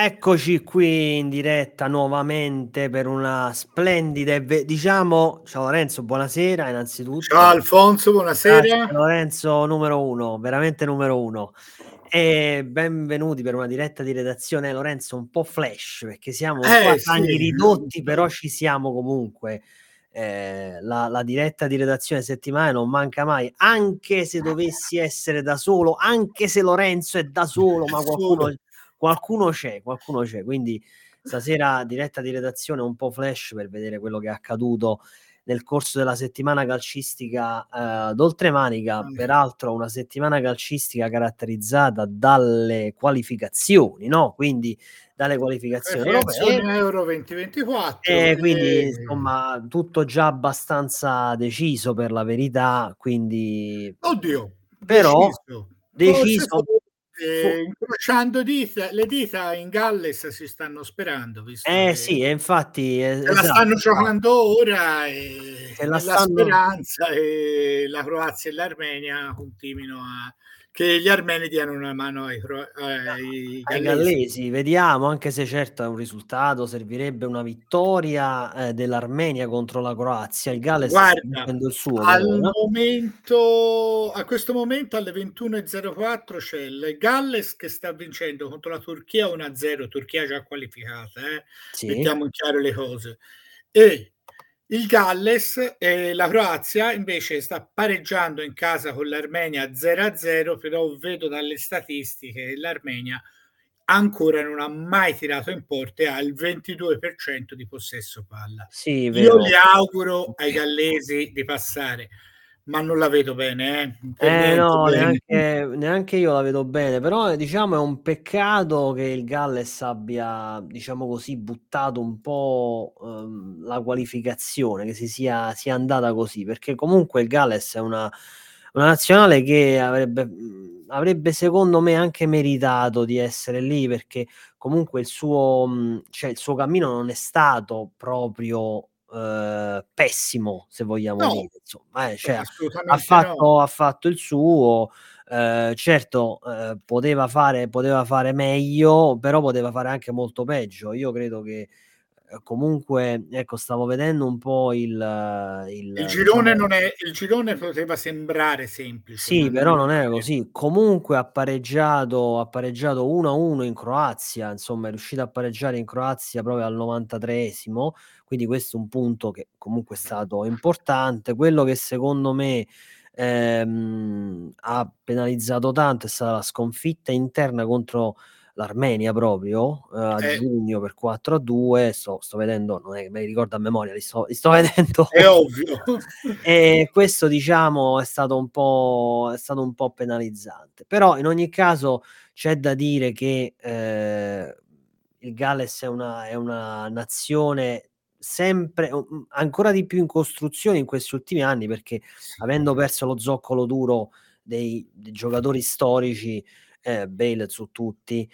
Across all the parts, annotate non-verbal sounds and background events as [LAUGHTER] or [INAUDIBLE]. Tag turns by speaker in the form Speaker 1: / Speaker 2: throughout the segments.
Speaker 1: Eccoci qui in diretta nuovamente per una splendida e ve- diciamo ciao Lorenzo, buonasera innanzitutto.
Speaker 2: Ciao Alfonso, buonasera.
Speaker 1: Grazie, Lorenzo numero uno, veramente numero uno. E benvenuti per una diretta di redazione Lorenzo un po' flash perché siamo
Speaker 2: Eh, sì.
Speaker 1: ridotti, però ci siamo comunque. Eh, la, la diretta di redazione settimanale non manca mai, anche se dovessi essere da solo, anche se Lorenzo è da solo, ma [LAUGHS] qualcuno. Qualcuno c'è, qualcuno c'è. Quindi stasera diretta di redazione un po' flash per vedere quello che è accaduto nel corso della settimana calcistica eh, d'oltremanica, peraltro una settimana calcistica caratterizzata dalle qualificazioni, no? Quindi dalle qualificazioni europee.
Speaker 2: Qualificazione Euro 2024.
Speaker 1: E quindi
Speaker 2: eh,
Speaker 1: insomma tutto già abbastanza deciso per la verità, quindi
Speaker 2: Oddio,
Speaker 1: Però,
Speaker 2: deciso.
Speaker 1: deciso
Speaker 2: eh, incrociando dita, le dita in Galles si stanno sperando.
Speaker 1: Eh sì, e infatti eh,
Speaker 2: se la
Speaker 1: esatto,
Speaker 2: stanno
Speaker 1: esatto.
Speaker 2: giocando ora e
Speaker 1: Se la stanno-
Speaker 2: speranza e la Croazia e l'Armenia continuino a che gli armeni diano una mano ai, ai
Speaker 1: ai
Speaker 2: gallesi.
Speaker 1: vediamo, anche se certo è un risultato, servirebbe una vittoria eh, dell'Armenia contro la Croazia. Il Galles sta
Speaker 2: Guarda,
Speaker 1: facendo il suo.
Speaker 2: Momento, a questo momento alle 21.04 c'è il Galles che sta vincendo contro la Turchia 1-0, Turchia già qualificata, eh?
Speaker 1: Sì.
Speaker 2: mettiamo in chiaro le cose. E il Galles e la Croazia invece sta pareggiando in casa con l'Armenia 0-0, però vedo dalle statistiche che l'Armenia ancora non ha mai tirato in porte ha il 22% di possesso palla.
Speaker 1: Sì,
Speaker 2: Io
Speaker 1: vero.
Speaker 2: li auguro ai gallesi di passare, ma non la vedo bene. Eh,
Speaker 1: Eh no,
Speaker 2: bene.
Speaker 1: neanche, neanche io la vedo bene, però diciamo è un peccato che il Galles abbia, diciamo così, buttato un po' ehm, la qualificazione, che si sia, sia andata così, perché comunque il Galles è una, una nazionale che avrebbe, avrebbe secondo me anche meritato di essere lì, perché comunque il suo, cioè, il suo cammino non è stato proprio eh, pessimo, se vogliamo
Speaker 2: No.
Speaker 1: dire, insomma, eh, cioè,
Speaker 2: Assolutamente
Speaker 1: ha fatto,
Speaker 2: no.
Speaker 1: ha fatto il suo, eh, certo eh, poteva, fare, poteva fare meglio, però poteva fare anche molto peggio. Io credo che comunque, ecco, stavo vedendo un po' il... Il,
Speaker 2: Il girone,
Speaker 1: diciamo-
Speaker 2: non è, il girone poteva sembrare semplice.
Speaker 1: sì, però non era
Speaker 2: è.
Speaker 1: così. Comunque ha pareggiato, ha pareggiato 1-1 in Croazia, insomma è riuscito a pareggiare in Croazia proprio al 93esimo, quindi questo è un punto che comunque è stato importante. Quello che secondo me ehm, ha penalizzato tanto è stata la sconfitta interna contro l'Armenia proprio eh, a
Speaker 2: Eh.
Speaker 1: giugno per 4-2. Sto, sto vedendo, non è che me li ricordo a memoria, li sto, li sto [LAUGHS] vedendo.
Speaker 2: È ovvio.
Speaker 1: E questo diciamo è stato un po', è stato un po' penalizzante. Però in ogni caso c'è da dire che eh, il Galles è una, è una nazione sempre ancora di più in costruzione in questi ultimi anni perché avendo perso lo zoccolo duro dei, dei giocatori storici, eh, Bale su tutti,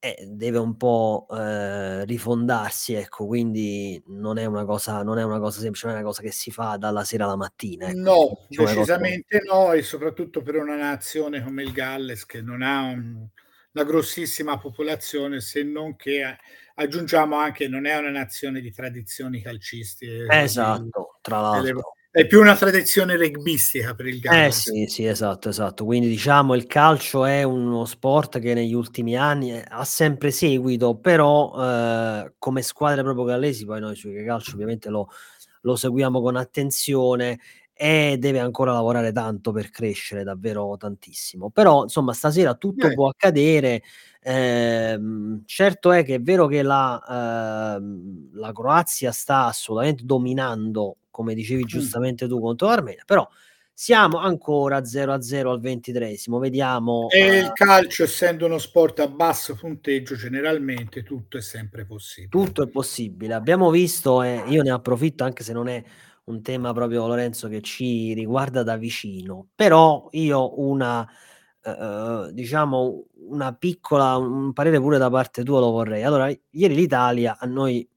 Speaker 1: eh, deve un po' eh, rifondarsi, ecco, quindi non è una cosa, non è una cosa semplice, non è una cosa che si fa dalla sera alla mattina. Ecco.
Speaker 2: No,
Speaker 1: qualcosa.
Speaker 2: decisamente no, e soprattutto per una nazione come il Galles che non ha un- una grossissima popolazione, se non che eh, aggiungiamo anche non è una nazione di tradizioni calcistiche. così
Speaker 1: Esatto, tra l'altro.
Speaker 2: È più una tradizione rugbistica per il
Speaker 1: Eh
Speaker 2: Galles.
Speaker 1: sì, sì, esatto, esatto. Quindi diciamo il calcio è uno sport che negli ultimi anni eh, ha sempre seguito, però eh, come squadre proprio gallesi, poi noi sui calcio ovviamente lo, lo seguiamo con attenzione e deve ancora lavorare tanto per crescere davvero tantissimo. Però insomma stasera tutto
Speaker 2: Eh.
Speaker 1: può accadere. Ehm, certo è che è vero che la, ehm, la Croazia sta assolutamente dominando, come dicevi giustamente tu, contro l'Armenia, però siamo ancora 0-0 al ventitresimo. Vediamo.
Speaker 2: E
Speaker 1: eh,
Speaker 2: il calcio, essendo uno sport a basso punteggio, generalmente tutto è sempre possibile.
Speaker 1: tutto è possibile. Abbiamo visto, e io ne approfitto anche se non è un tema proprio Lorenzo che ci riguarda da vicino, però io una eh, diciamo una piccola un parere pure da parte tua lo vorrei. Allora, ieri l'Italia a noi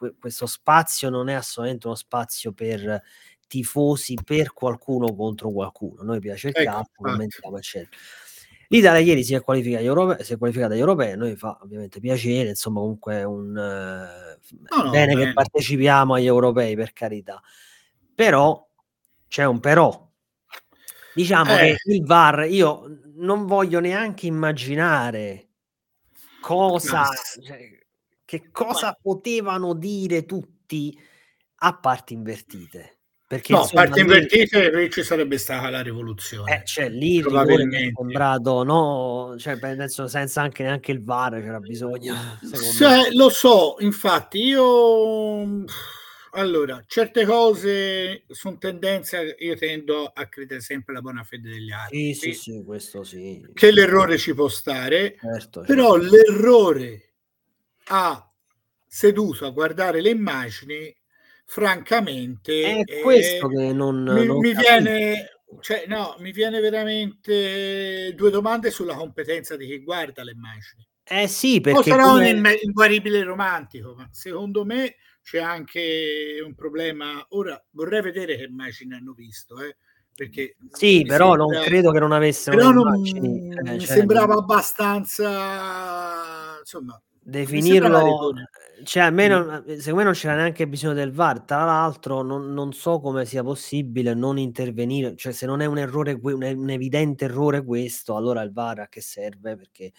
Speaker 1: que- questo spazio non è assolutamente uno spazio per tifosi per qualcuno contro qualcuno. Noi piace il
Speaker 2: Ecco, infatti.
Speaker 1: commentiamo eccetera. L'Italia ieri si è qualificata agli europei, si è qualificata agli europei, noi fa ovviamente piacere, insomma comunque è un eh,
Speaker 2: No, no,
Speaker 1: bene che
Speaker 2: bene.
Speaker 1: partecipiamo agli europei per carità. Però c'è un però. Diciamo
Speaker 2: Eh.
Speaker 1: che il VAR io non voglio neanche immaginare cosa cioè, che cosa potevano dire tutti a parti invertite. Perché
Speaker 2: No,
Speaker 1: insomma
Speaker 2: parti
Speaker 1: lì
Speaker 2: invertite qui ci sarebbe stata la rivoluzione.
Speaker 1: eh, cioè lì
Speaker 2: probabilmente.
Speaker 1: sembrato no, cioè penso senza anche neanche il VAR c'era bisogno.
Speaker 2: Se- lo so, infatti io allora, certe cose sono tendenze, io tendo a credere sempre alla buona fede degli
Speaker 1: Sì,
Speaker 2: altri,
Speaker 1: sì, sì, questo sì.
Speaker 2: che l'errore ci può stare,
Speaker 1: Certo,
Speaker 2: però
Speaker 1: certo.
Speaker 2: l'errore a seduto a guardare le immagini, francamente,
Speaker 1: È questo
Speaker 2: eh,
Speaker 1: che non
Speaker 2: mi,
Speaker 1: non
Speaker 2: mi viene, cioè, no, mi viene veramente due domande sulla competenza di chi guarda le immagini.
Speaker 1: Eh sì,
Speaker 2: O
Speaker 1: perché
Speaker 2: sarà un
Speaker 1: come
Speaker 2: inme- inguaribile romantico, ma secondo me c'è anche un problema. Ora vorrei vedere che immagini hanno visto, eh, perché
Speaker 1: Sì, però non
Speaker 2: sembra-
Speaker 1: credo che non avessero
Speaker 2: però non-
Speaker 1: immagini, eh,
Speaker 2: mi
Speaker 1: cioè,
Speaker 2: sembrava
Speaker 1: non-
Speaker 2: abbastanza insomma
Speaker 1: definirlo
Speaker 2: rigore.
Speaker 1: cioè a me non, secondo me non c'era neanche bisogno del VAR. Tra l'altro non, non so come sia possibile non intervenire cioè se non è un errore un, un evidente errore questo allora il VAR a che serve? Perché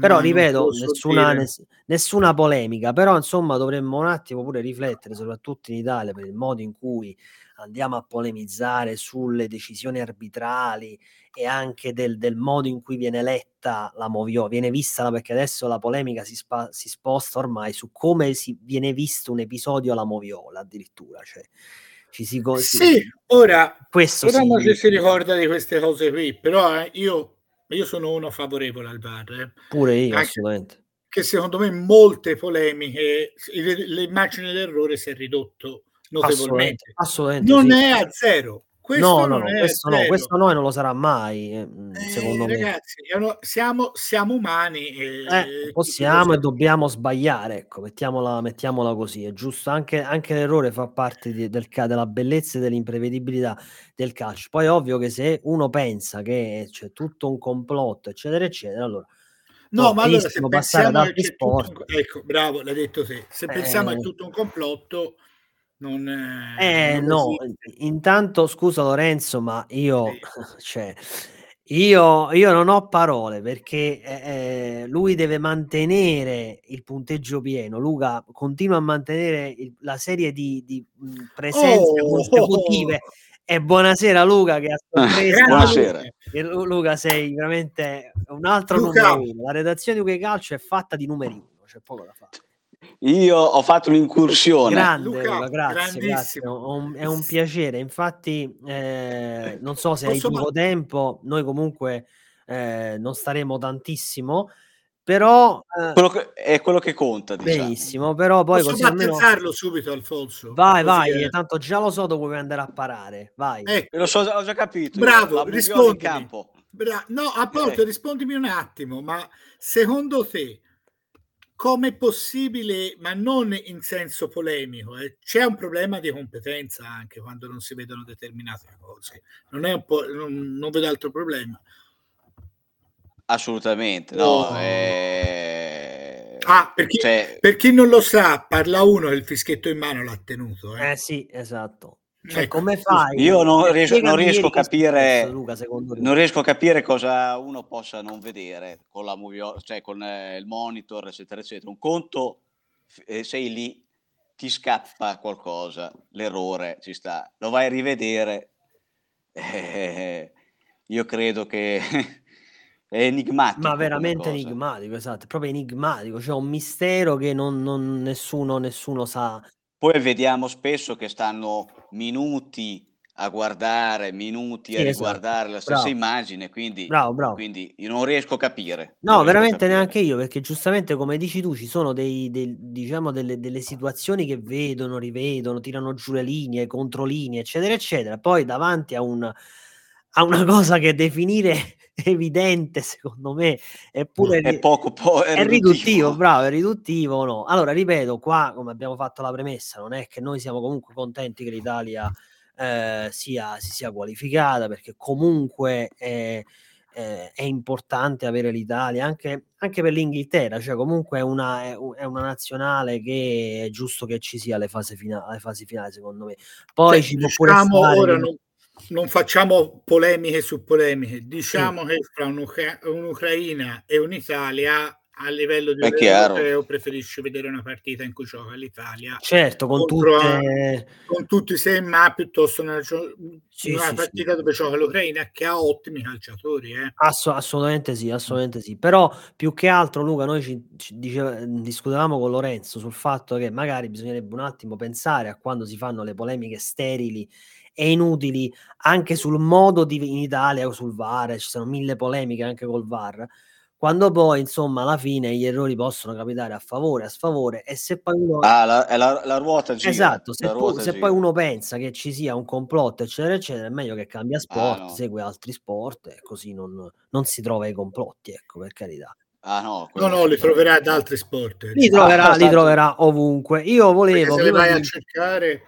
Speaker 1: però
Speaker 2: Ma non
Speaker 1: ripeto nessuna, ness- nessuna polemica però insomma dovremmo un attimo pure riflettere soprattutto in Italia per il modo in cui andiamo a polemizzare sulle decisioni arbitrali e anche del, del modo in cui viene letta la Moviola, viene vista perché adesso la polemica si, spa- si sposta ormai su come si viene visto un episodio alla Moviola addirittura, cioè ci si, co- si-
Speaker 2: Sì, ora
Speaker 1: questo
Speaker 2: ora non ci si ricorda di queste cose qui, però eh, io, io sono uno favorevole al VAR. eh.
Speaker 1: pure io
Speaker 2: Anche-
Speaker 1: assolutamente.
Speaker 2: che secondo me molte polemiche, le- l'immagine dell'errore si è ridotto notevolmente.
Speaker 1: assolutamente
Speaker 2: Non
Speaker 1: sì.
Speaker 2: è a zero. Questo
Speaker 1: no, no,
Speaker 2: non
Speaker 1: no, questo no, questo no e non lo sarà mai, eh, mm,
Speaker 2: Eh,
Speaker 1: secondo me.
Speaker 2: ragazzi, siamo, siamo umani. E,
Speaker 1: Eh, possiamo e dobbiamo sbagliare, ecco, mettiamola, mettiamola così, è giusto, anche, anche l'errore fa parte di- del, della bellezza e dell'imprevedibilità del calcio. Poi è ovvio che se uno pensa che c'è tutto un complotto, eccetera, eccetera, allora
Speaker 2: No, ma allora se
Speaker 1: ad
Speaker 2: pensiamo che
Speaker 1: altri
Speaker 2: tutto
Speaker 1: sport.
Speaker 2: un- ecco, bravo, l'hai detto te. Se
Speaker 1: Eh,
Speaker 2: pensiamo che è tutto un complotto, non,
Speaker 1: Eh
Speaker 2: non
Speaker 1: no, intanto scusa Lorenzo, ma io, [LAUGHS] cioè, io, io non ho parole perché eh, eh, lui deve mantenere il punteggio pieno. Luca continua a mantenere il- la serie di, di, mh, presenze
Speaker 2: Oh,
Speaker 1: consecutive. E buonasera Luca che a [LAUGHS] sorpresa.
Speaker 2: Grande
Speaker 3: Buonasera.
Speaker 2: Luca.
Speaker 1: Lu- Luca sei veramente un altro
Speaker 2: Luca.
Speaker 1: numero uno. La redazione di UK Calcio è fatta di numeri uno, c'è poco da fare.
Speaker 3: Io ho fatto un'incursione.
Speaker 1: Grande
Speaker 2: Luca,
Speaker 1: grazie, grazie. È un, piacere. Infatti, eh, non so se hai
Speaker 2: Posso
Speaker 1: poco
Speaker 2: ma-
Speaker 1: tempo, noi comunque eh, non staremo tantissimo, però eh,
Speaker 3: Quello che- è quello che conta, diciamo.
Speaker 1: benissimo, però poi
Speaker 2: Posso
Speaker 1: così almeno
Speaker 2: battezzarlo subito, Alfonso?
Speaker 1: vai, vai,
Speaker 2: è-
Speaker 1: tanto già lo so dove vuoi andare a parare. Vai.
Speaker 2: Ecco,
Speaker 3: E lo so, ho già capito.
Speaker 2: Bravo,
Speaker 3: la Moviola in
Speaker 2: rispondimi.
Speaker 3: campo.
Speaker 2: bra- no, a volte
Speaker 3: Eh.
Speaker 2: rispondimi un attimo, ma secondo te come è possibile, ma non in senso polemico, eh, c'è un problema di competenza anche quando non si vedono determinate cose. Non è un po', non, non vedo altro problema.
Speaker 3: Assolutamente, no.
Speaker 2: Oh.
Speaker 3: eh,
Speaker 2: Ah, per chi,
Speaker 3: cioè,
Speaker 2: per chi non lo sa, parla uno e il fischietto in mano l'ha tenuto. Eh.
Speaker 1: Eh sì, esatto. Cioè,
Speaker 2: Ecco,
Speaker 1: come fai?
Speaker 3: Io non riesco-
Speaker 1: Spiegami
Speaker 3: non riesco a capire-
Speaker 1: Luca,
Speaker 3: non riesco a capire cosa uno possa non vedere con la moviola, cioè con eh, il monitor, eccetera, eccetera. Un conto, eh, sei lì, ti scappa qualcosa, l'errore ci sta, lo vai a rivedere. [LAUGHS] eh, io credo che [LAUGHS] è enigmatico.
Speaker 1: Ma veramente enigmatico, esatto, è proprio enigmatico, cioè un mistero che non, non- nessuno, nessuno sa.
Speaker 3: Poi vediamo spesso che stanno minuti a guardare, minuti
Speaker 1: Sì,
Speaker 3: a
Speaker 1: esatto.
Speaker 3: riguardare la stessa
Speaker 1: Bravo.
Speaker 3: immagine, quindi,
Speaker 1: Bravo, bravo.
Speaker 3: quindi io non riesco a capire.
Speaker 1: No, veramente
Speaker 3: capire.
Speaker 1: neanche io, perché giustamente come dici tu ci sono dei, dei- diciamo delle, delle situazioni che vedono, rivedono, tirano giù le linee, controlinee, eccetera, eccetera. Poi davanti a, un, a una cosa che definire [LAUGHS] evidente, secondo me, eppure
Speaker 3: È poco, po- è,
Speaker 1: è riduttivo,
Speaker 3: riduttivo.
Speaker 1: bravo, è riduttivo no? Allora, ripeto, qua, come abbiamo fatto la premessa, non è che noi siamo comunque contenti che l'Italia eh, sia, si sia qualificata, perché comunque eh, è importante avere l'Italia anche, anche per l'Inghilterra, cioè comunque è una, è, è una, nazionale che è giusto che ci sia alle fasi finali, alle fasi finali secondo me. Poi cioè, ci può pure
Speaker 2: diciamo stare... Ora non, non, facciamo polemiche su polemiche, diciamo sì. che fra un'Ucra- un'Ucraina e un'Italia a livello di europeo preferisci vedere una partita in cui gioca l'Italia
Speaker 1: certo con, tutte...
Speaker 2: con tutti i sei ma piuttosto una, sì, una sì, partita sì. dove gioca l'Ucraina che ha ottimi calciatori eh.
Speaker 1: Ass- assolutamente sì assolutamente sì però più che altro Luca noi ci, ci diceva, discutevamo con Lorenzo sul fatto che magari bisognerebbe un attimo pensare a quando si fanno le polemiche sterili e inutili anche sul modo di in Italia o sul VAR ci sono mille polemiche anche col VAR quando poi insomma alla fine gli errori possono capitare a favore, a sfavore e se poi uno...
Speaker 3: Ah, la, è la, la ruota gira.
Speaker 1: Esatto, se, ruota se poi uno pensa che ci sia un complotto eccetera eccetera è meglio che cambia ah, sport, ah, no. segue altri sport e così non, non si trova i complotti, ecco per carità.
Speaker 3: Ah no,
Speaker 2: no, no, li troverà ad altri sport.
Speaker 1: Li troverà, ah, li esatto. troverà ovunque. Io volevo...
Speaker 2: Se vai di... a cercare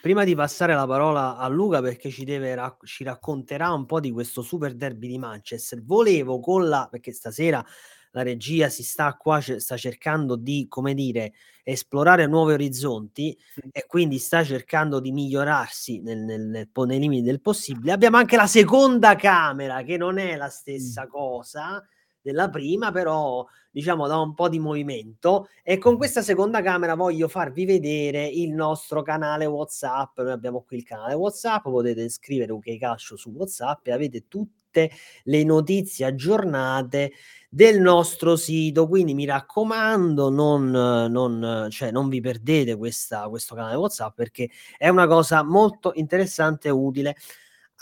Speaker 1: Prima di passare la parola a Luca perché ci, deve ci racconterà un po' di questo super derby di Manchester, volevo con la... perché stasera la regia si sta qua, sta cercando di, come dire, esplorare nuovi orizzonti e quindi sta cercando di migliorarsi nel, nel, nel, nei limiti del possibile. Abbiamo anche la seconda camera che non è la stessa cosa della prima, però diciamo da un po' di movimento e con questa seconda camera voglio farvi vedere il nostro canale WhatsApp. Noi abbiamo qui il canale WhatsApp, potete scrivere UK Calcio su WhatsApp e avete tutte le notizie aggiornate del nostro sito. Quindi mi raccomando, non, non, cioè, non vi perdete questa, questo canale WhatsApp perché è una cosa molto interessante e utile.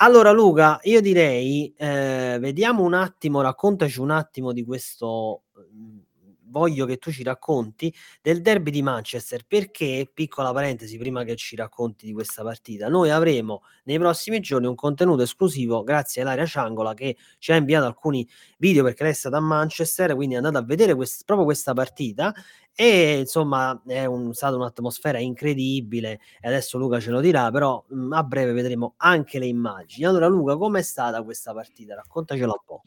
Speaker 1: Allora Luca, io direi, eh, vediamo un attimo, raccontaci un attimo di questo, mhmm, voglio che tu ci racconti del derby di Manchester, perché, piccola parentesi, prima che ci racconti di questa partita, noi avremo nei prossimi giorni un contenuto esclusivo grazie a Ilaria Ciangola che ci ha inviato alcuni video perché lei è stata a Manchester, quindi è andata a vedere quest- proprio questa partita e insomma è un, stata un'atmosfera incredibile. E adesso Luca ce lo dirà però mh, mm, a breve vedremo anche le immagini. Allora Luca com'è stata questa partita? Raccontacela un po'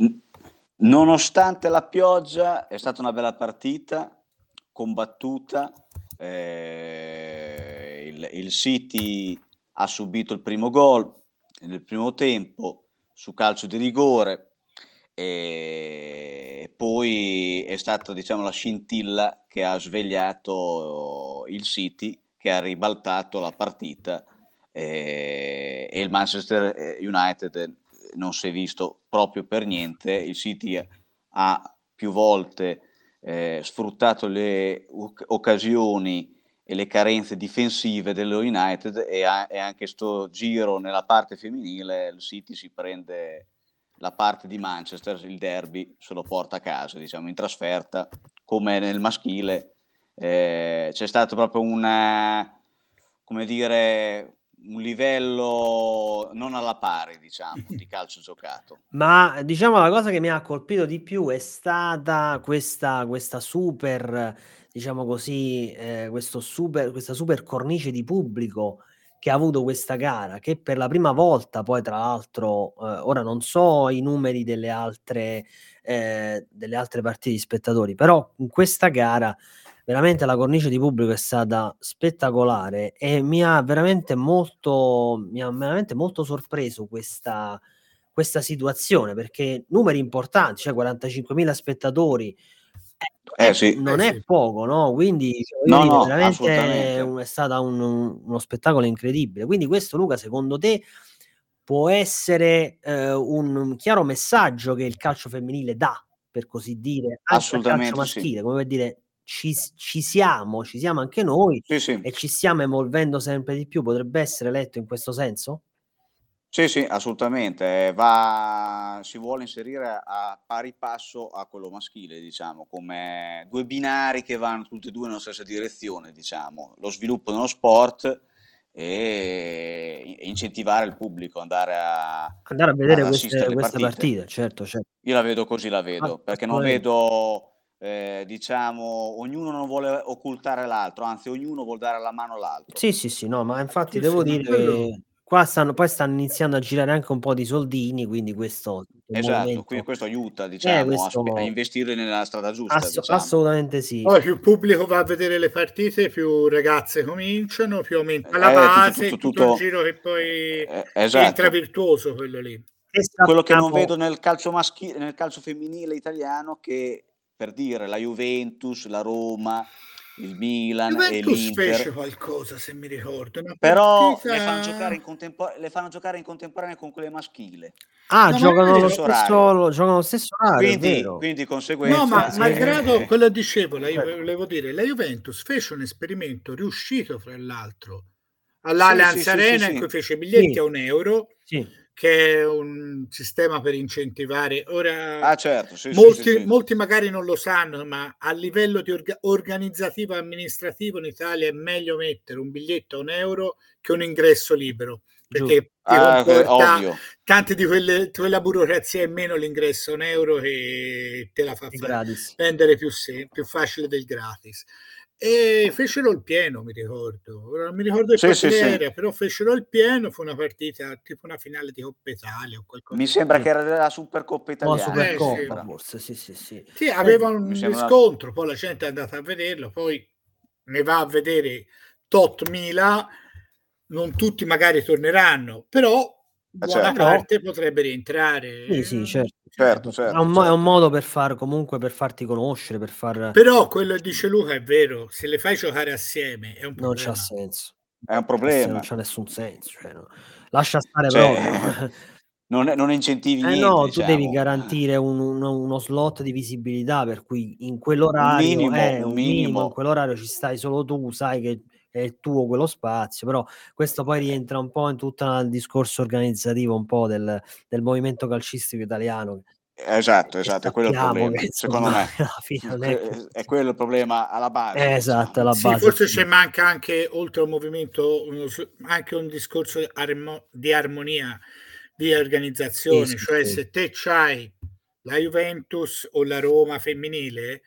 Speaker 3: nonostante la pioggia è stata una bella partita combattuta. Eh, il, il City ha subito il primo gol nel primo tempo su calcio di rigore. E poi è stata diciamo la scintilla che ha svegliato il City che ha ribaltato la partita e, e il Manchester United non si è visto proprio per niente. Il City ha più volte eh, sfruttato le occasioni e le carenze difensive dello United e, a, e anche sto giro nella parte femminile il City si prende la parte di Manchester, il derby, se lo porta a casa, diciamo, in trasferta, come nel maschile. Eh, c'è stato proprio una, come dire, un livello non alla pari, diciamo, di [LAUGHS] calcio giocato.
Speaker 1: Ma diciamo la cosa che mi ha colpito di più è stata questa, questa super, diciamo così, eh, super, questa super cornice di pubblico che ha avuto questa gara, che per la prima volta poi tra l'altro, eh, ora non so i numeri delle altre, eh, delle altre partite di spettatori, però in questa gara veramente la cornice di pubblico è stata spettacolare e mi ha veramente molto, mi ha veramente molto sorpreso questa, questa situazione perché numeri importanti, cioè 45.000 spettatori,
Speaker 3: eh, eh, sì,
Speaker 1: non
Speaker 3: eh,
Speaker 1: è
Speaker 3: sì.
Speaker 1: poco, no? Quindi no, no, veramente è stato un, uno spettacolo incredibile. Quindi questo, Luca, secondo te può essere eh, un chiaro messaggio che il calcio femminile dà, per così dire,
Speaker 3: al calcio
Speaker 1: maschile,
Speaker 3: sì.
Speaker 1: come per dire ci, ci, siamo, ci siamo anche noi e ci stiamo evolvendo sempre di più. Potrebbe essere letto in questo senso?
Speaker 3: Sì, sì, assolutamente. Va, si vuole inserire a pari passo a quello maschile, diciamo, come due binari che vanno tutti e due nella stessa direzione, diciamo, lo sviluppo dello sport e incentivare il pubblico, andare a,
Speaker 1: andare a vedere queste, queste partite. Certo, certo.
Speaker 3: Io la vedo così, la vedo, ah, perché non vedo, eh, diciamo, ognuno non vuole occultare l'altro, anzi ognuno vuole dare la mano all'altro.
Speaker 1: Sì, sì, sì, no, ma infatti sì, devo sì, dire... Quello qua stanno, poi stanno iniziando a girare anche un po' di soldini, quindi questo...
Speaker 3: Esatto, movimento... quindi questo aiuta eh, diciamo, eh, questo... A, a, investire nella strada giusta. Ass-
Speaker 1: diciamo. Assolutamente sì.
Speaker 2: Poi più pubblico va a vedere le partite, più ragazze cominciano, più aumenta la eh, base, tutto, tutto, tutto, tutto, il giro che poi eh, esatto. entra virtuoso quello lì.
Speaker 3: Quello che non vedo nel calcio maschile, nel calcio femminile italiano, che per dire la Juventus, la Roma, il Milan Juventus e l'Inter.
Speaker 2: fece qualcosa se mi ricordo.
Speaker 3: Però partita... le, fanno giocare in contempor- le fanno giocare in contemporanea con quelle maschili.
Speaker 1: Ah, no, giocano, lo stesso, giocano lo stesso orario.
Speaker 3: Quindi, quindi conseguenza.
Speaker 2: No, ma malgrado quello dicevo, la, volevo dire, la Juventus fece un esperimento riuscito fra l'altro all'Allianz sì, sì, Arena sì, in cui fece biglietti a un euro. Sì che è un sistema per incentivare. Ora,
Speaker 3: ah, certo, sì,
Speaker 2: molti,
Speaker 3: sì, sì,
Speaker 2: molti, magari non lo sanno, ma a livello di orga- organizzativo e amministrativo in Italia è meglio mettere un biglietto a un euro che un ingresso libero. Perché ah, comporta tante di quelle, quella burocrazia è meno l'ingresso a un euro che te la fa fare, spendere più, se, più facile del gratis e fecero il pieno, mi ricordo. Non mi ricordo il sì, sì, sì. però fecero il pieno, fu una partita tipo una finale di Coppa Italia o qualcosa.
Speaker 3: Mi sembra che era la Supercoppa Italiana.
Speaker 1: No, Supercoppa, eh, forse, sì, sì, sì.
Speaker 2: Sì, aveva un riscontro, poi la gente è andata a vederlo, poi ne va a vedere tot mila, non tutti magari torneranno, però buona certo. parte potrebbe rientrare.
Speaker 1: Sì, sì, certo.
Speaker 3: Certo, certo,
Speaker 1: è, un,
Speaker 3: certo.
Speaker 1: è, un, modo per far comunque per farti conoscere, per far...
Speaker 2: Però quello che dice Luca è vero, se le fai giocare assieme è un problema.
Speaker 1: Non c'ha senso.
Speaker 3: È un problema.
Speaker 1: Non c'ha nessun senso. Cioè, no. Lascia stare cioè,
Speaker 3: proprio. [LAUGHS] Non, non, incentivi
Speaker 1: eh
Speaker 3: niente.
Speaker 1: no,
Speaker 3: diciamo.
Speaker 1: tu devi garantire un, un, uno slot di visibilità per cui in quell'orario, un minimo, eh, un minimo. minimo in quell'orario ci stai solo tu, sai che è il tuo quello spazio, però questo poi rientra un po' in tutto il discorso organizzativo un po' del, del movimento calcistico italiano.
Speaker 3: Esatto, esatto, è quello il problema, che, secondo me. [LAUGHS] È, è, quello il problema alla base.
Speaker 1: Eh, esatto, alla base.
Speaker 2: Sì, forse ci manca anche, oltre al movimento, anche un discorso di armonia, di organizzazione, sì, cioè sì. se te c'hai la Juventus o la Roma femminile,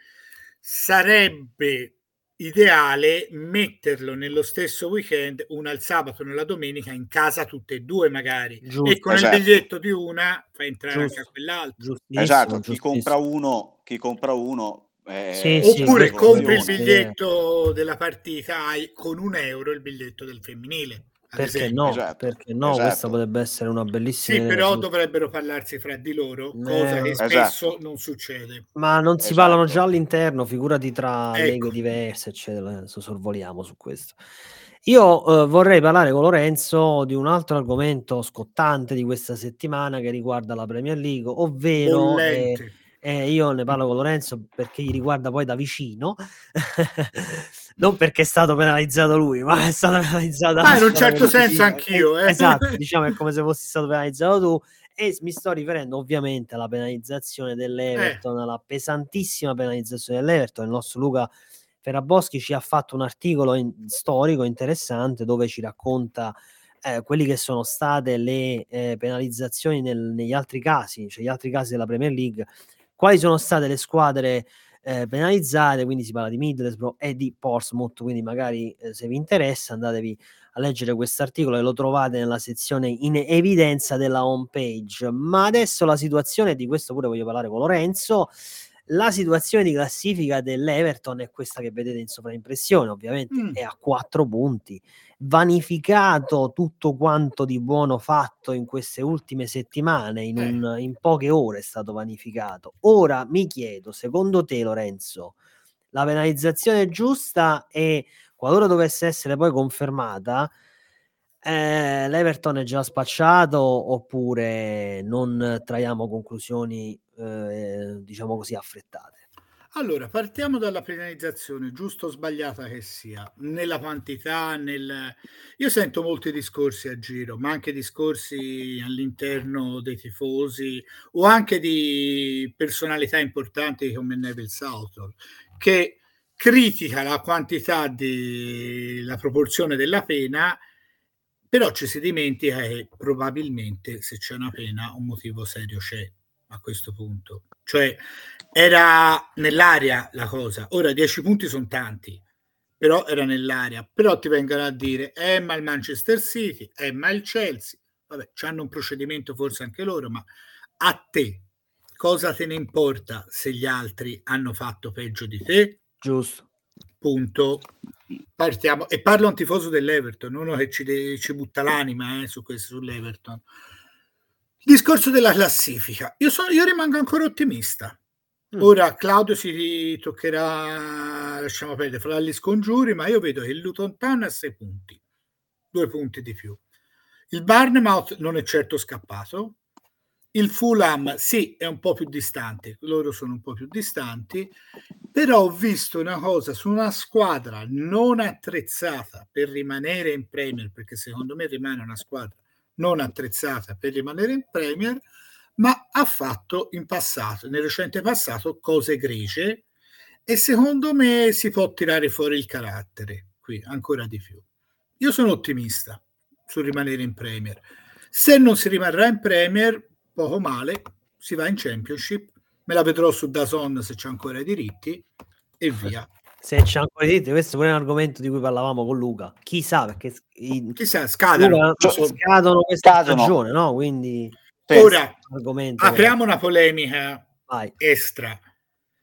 Speaker 2: sarebbe ideale metterlo nello stesso weekend, una il sabato e una la domenica, in casa tutte e due magari. Giusto, e con esatto. il biglietto di una fa entrare Giusto. anche a quell'altro.
Speaker 3: Esatto, chi compra uno, chi compra uno
Speaker 2: eh, sì, oppure sì, compri il biglietto della partita con un euro il biglietto del femminile
Speaker 1: perché no? Esatto, perché no? Esatto. Questa potrebbe essere una bellissima.
Speaker 2: Sì, però dovrebbero parlarsi fra di loro, cosa che esatto. spesso non succede.
Speaker 1: Ma non si parlano già all'interno, figurati tra ecco. leghe diverse, eccetera. Adesso sorvoliamo su questo. Io eh, vorrei parlare con Lorenzo di un altro argomento scottante di questa settimana che riguarda la Premier League, ovvero eh, eh, io ne parlo con Lorenzo perché gli riguarda poi da vicino. [LAUGHS] non perché è stato penalizzato lui, ma è stato penalizzato.
Speaker 2: Ah, in un certo senso anch'io. Eh.
Speaker 1: Esatto, diciamo è come se fossi stato penalizzato tu. E mi sto riferendo ovviamente alla penalizzazione dell'Everton, eh. alla pesantissima penalizzazione dell'Everton. Il nostro Luca Ferraboschi ci ha fatto un articolo in, storico interessante dove ci racconta eh, quelli che sono state le eh, penalizzazioni nel, negli altri casi, cioè gli altri casi della Premier League, quali sono state le squadre eh, penalizzate, quindi si parla di Middlesbrough e di Portsmouth, quindi magari eh, se vi interessa andatevi a leggere questo articolo e lo trovate nella sezione in evidenza della home page. Ma adesso la situazione, di questo pure voglio parlare con Lorenzo, la situazione di classifica dell'Everton è questa che vedete in sovraimpressione, ovviamente mm. è a quattro punti vanificato tutto quanto di buono fatto in queste ultime settimane, in, un, in, poche ore è stato vanificato. Ora mi chiedo, secondo te Lorenzo, la penalizzazione giusta e qualora dovesse essere poi confermata, eh, l'Everton è già spacciato oppure non traiamo conclusioni, eh, diciamo così, affrettate?
Speaker 2: Allora, partiamo dalla penalizzazione, giusto o sbagliata che sia, nella quantità, nel... Io sento molti discorsi a giro, ma anche discorsi all'interno dei tifosi o anche di personalità importanti come Neville Southall, che critica la quantità di la proporzione della pena, però ci si dimentica che probabilmente se c'è una pena un motivo serio c'è a questo punto. Cioè era nell'aria la cosa. Ora 10 punti sono tanti, però era nell'aria. Però ti vengono a dire, eh ma il Manchester City, eh ma il Chelsea, vabbè, hanno un procedimento forse anche loro, ma a te cosa te ne importa se gli altri hanno fatto peggio di te?
Speaker 1: Giusto.
Speaker 2: Punto. Partiamo. E parlo un tifoso dell'Everton, uno che ci, ci butta l'anima eh, su questo, sull'Everton. Discorso della classifica. Io, sono, io rimango ancora ottimista. Mm. Ora Claudio si toccherà, lasciamo perdere, fra gli scongiuri, ma io vedo che il Luton Town ha sei punti, due punti di più. Il Barnemouth non è certo scappato, il Fulham sì è un po' più distante, loro sono un po' più distanti, però ho visto una cosa su una squadra non attrezzata per rimanere in Premier, perché secondo me rimane una squadra non attrezzata per rimanere in Premier, ma ha fatto in passato, nel recente passato, cose grigie e secondo me si può tirare fuori il carattere qui ancora di più. Io sono ottimista sul rimanere in Premier. Se non si rimarrà in Premier, poco male, si va in Championship, me la vedrò su Dazon se c'è ancora i diritti e via.
Speaker 1: Se c'è ancora i diritti, questo è un argomento di cui parlavamo con Luca. Chissà perché
Speaker 2: i, Chissà, scadono,
Speaker 1: scadono questa scadono. stagione, no? Quindi
Speaker 2: Ora apriamo una polemica Vai. extra.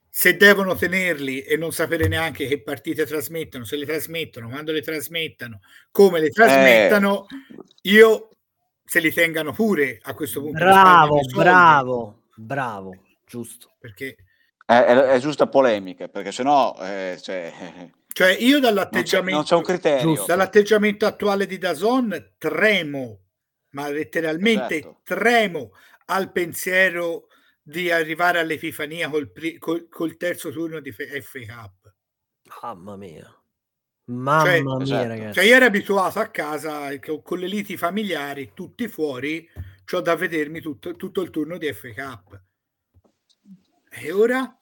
Speaker 2: Se devono tenerli e non sapere neanche che partite trasmettono, se le trasmettono, quando le trasmettano, come le trasmettano, eh. io se li tengano pure a questo punto.
Speaker 1: Bravo, bravo, bravo, giusto.
Speaker 2: Perché
Speaker 3: è, è, è giusta polemica, perché sennò eh, cioè, [LAUGHS]
Speaker 2: cioè io dall'atteggiamento,
Speaker 3: non c'è, non c'è un criterio.
Speaker 2: Dall'atteggiamento attuale di Dazon tremo ma letteralmente esatto. tremo al pensiero di arrivare all'Epifania col, col, col terzo turno di FA Cup.
Speaker 1: Mamma mia. Mamma cioè, mia, esatto. ragazzi.
Speaker 2: Cioè, io ero abituato a casa con le liti familiari, tutti fuori, ho da vedermi tutto, tutto il turno di FA Cup. E ora?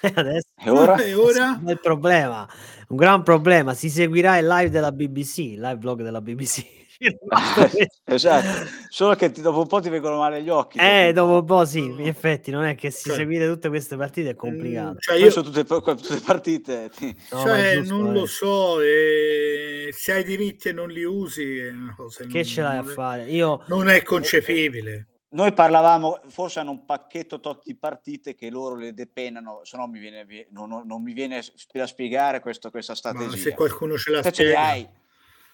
Speaker 2: [LAUGHS]
Speaker 1: Adesso
Speaker 3: e ora?
Speaker 1: E ora? È il problema, un gran problema. Si seguirà il live della BBC, il live blog della BBC. [LAUGHS]
Speaker 3: esatto, solo che ti, dopo un po' ti vengono male gli occhi.
Speaker 1: Eh, dopo un po' sì, in effetti non è che si cioè, seguire tutte queste partite è complicato.
Speaker 3: Cioè io... sono tutte, tutte partite.
Speaker 2: No, cioè, giusto, non eh. lo so, eh, se hai diritti e non li usi.
Speaker 1: Che non, ce l'hai a fare? Io...
Speaker 2: Non è concepibile.
Speaker 3: Noi parlavamo, forse hanno un pacchetto tot di partite che loro le depenano, se no mi viene, non, non mi viene a spiegare questo, questa strategia. Ma
Speaker 2: se qualcuno ce la spiega. Ce hai,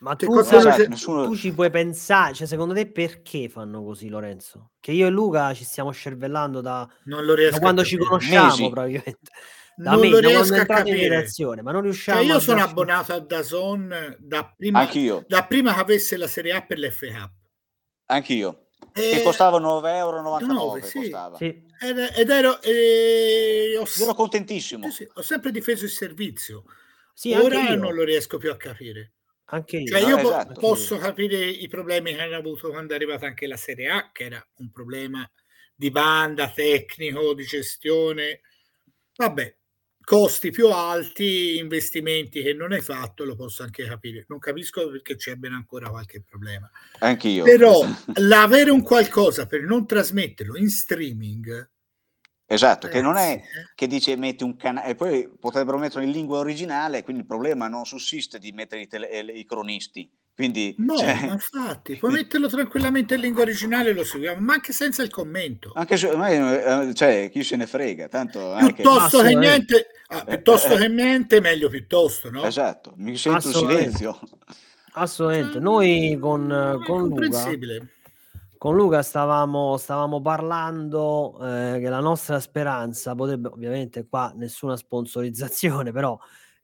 Speaker 1: ma tu, cosa, sai, nessuno... tu ci puoi pensare, cioè secondo te perché fanno così Lorenzo? Che io e Luca ci stiamo scervellando da, da quando ci conosciamo Mesi. praticamente. Da non me, lo riesco a capire. ma non riusciamo
Speaker 2: cioè io sono abbonato a Dazon da prima, da prima che avesse la Serie A per l'FA.
Speaker 3: Anch'io. E... Che costava 9,99 euro. Sì.
Speaker 2: Sì. Ed, ed, ero, eh,
Speaker 3: ho, ero contentissimo.
Speaker 2: Sì, ho sempre difeso il servizio. Ora non lo riesco più a capire.
Speaker 1: Anche io.
Speaker 2: Cioè io po- esatto. posso capire i problemi che hanno avuto quando è arrivata anche la Serie A, che era un problema di banda, tecnico, di gestione. Vabbè, costi più alti, investimenti che non hai fatto, lo posso anche capire. Non capisco perché c'è ben ancora qualche problema.
Speaker 3: Anch'io.
Speaker 2: Però [LAUGHS] l'avere un qualcosa per non trasmetterlo in streaming
Speaker 3: Esatto, che non è che dice metti un canale, e poi potrebbero metterlo in lingua originale, quindi il problema non sussiste di mettere i, tele, i cronisti. Quindi,
Speaker 2: no, cioè... infatti, puoi [LAUGHS] metterlo tranquillamente in lingua originale lo seguiamo, ma anche senza il commento.
Speaker 3: Anche se, eh, cioè, chi se ne frega, tanto
Speaker 2: piuttosto anche... che niente, ah, piuttosto eh, che niente, meglio piuttosto, no?
Speaker 3: Esatto, mi sento in silenzio.
Speaker 1: Assolutamente, noi con, con Luca con Luca stavamo, stavamo parlando eh, che la nostra speranza potrebbe, ovviamente qua nessuna sponsorizzazione, [LAUGHS] però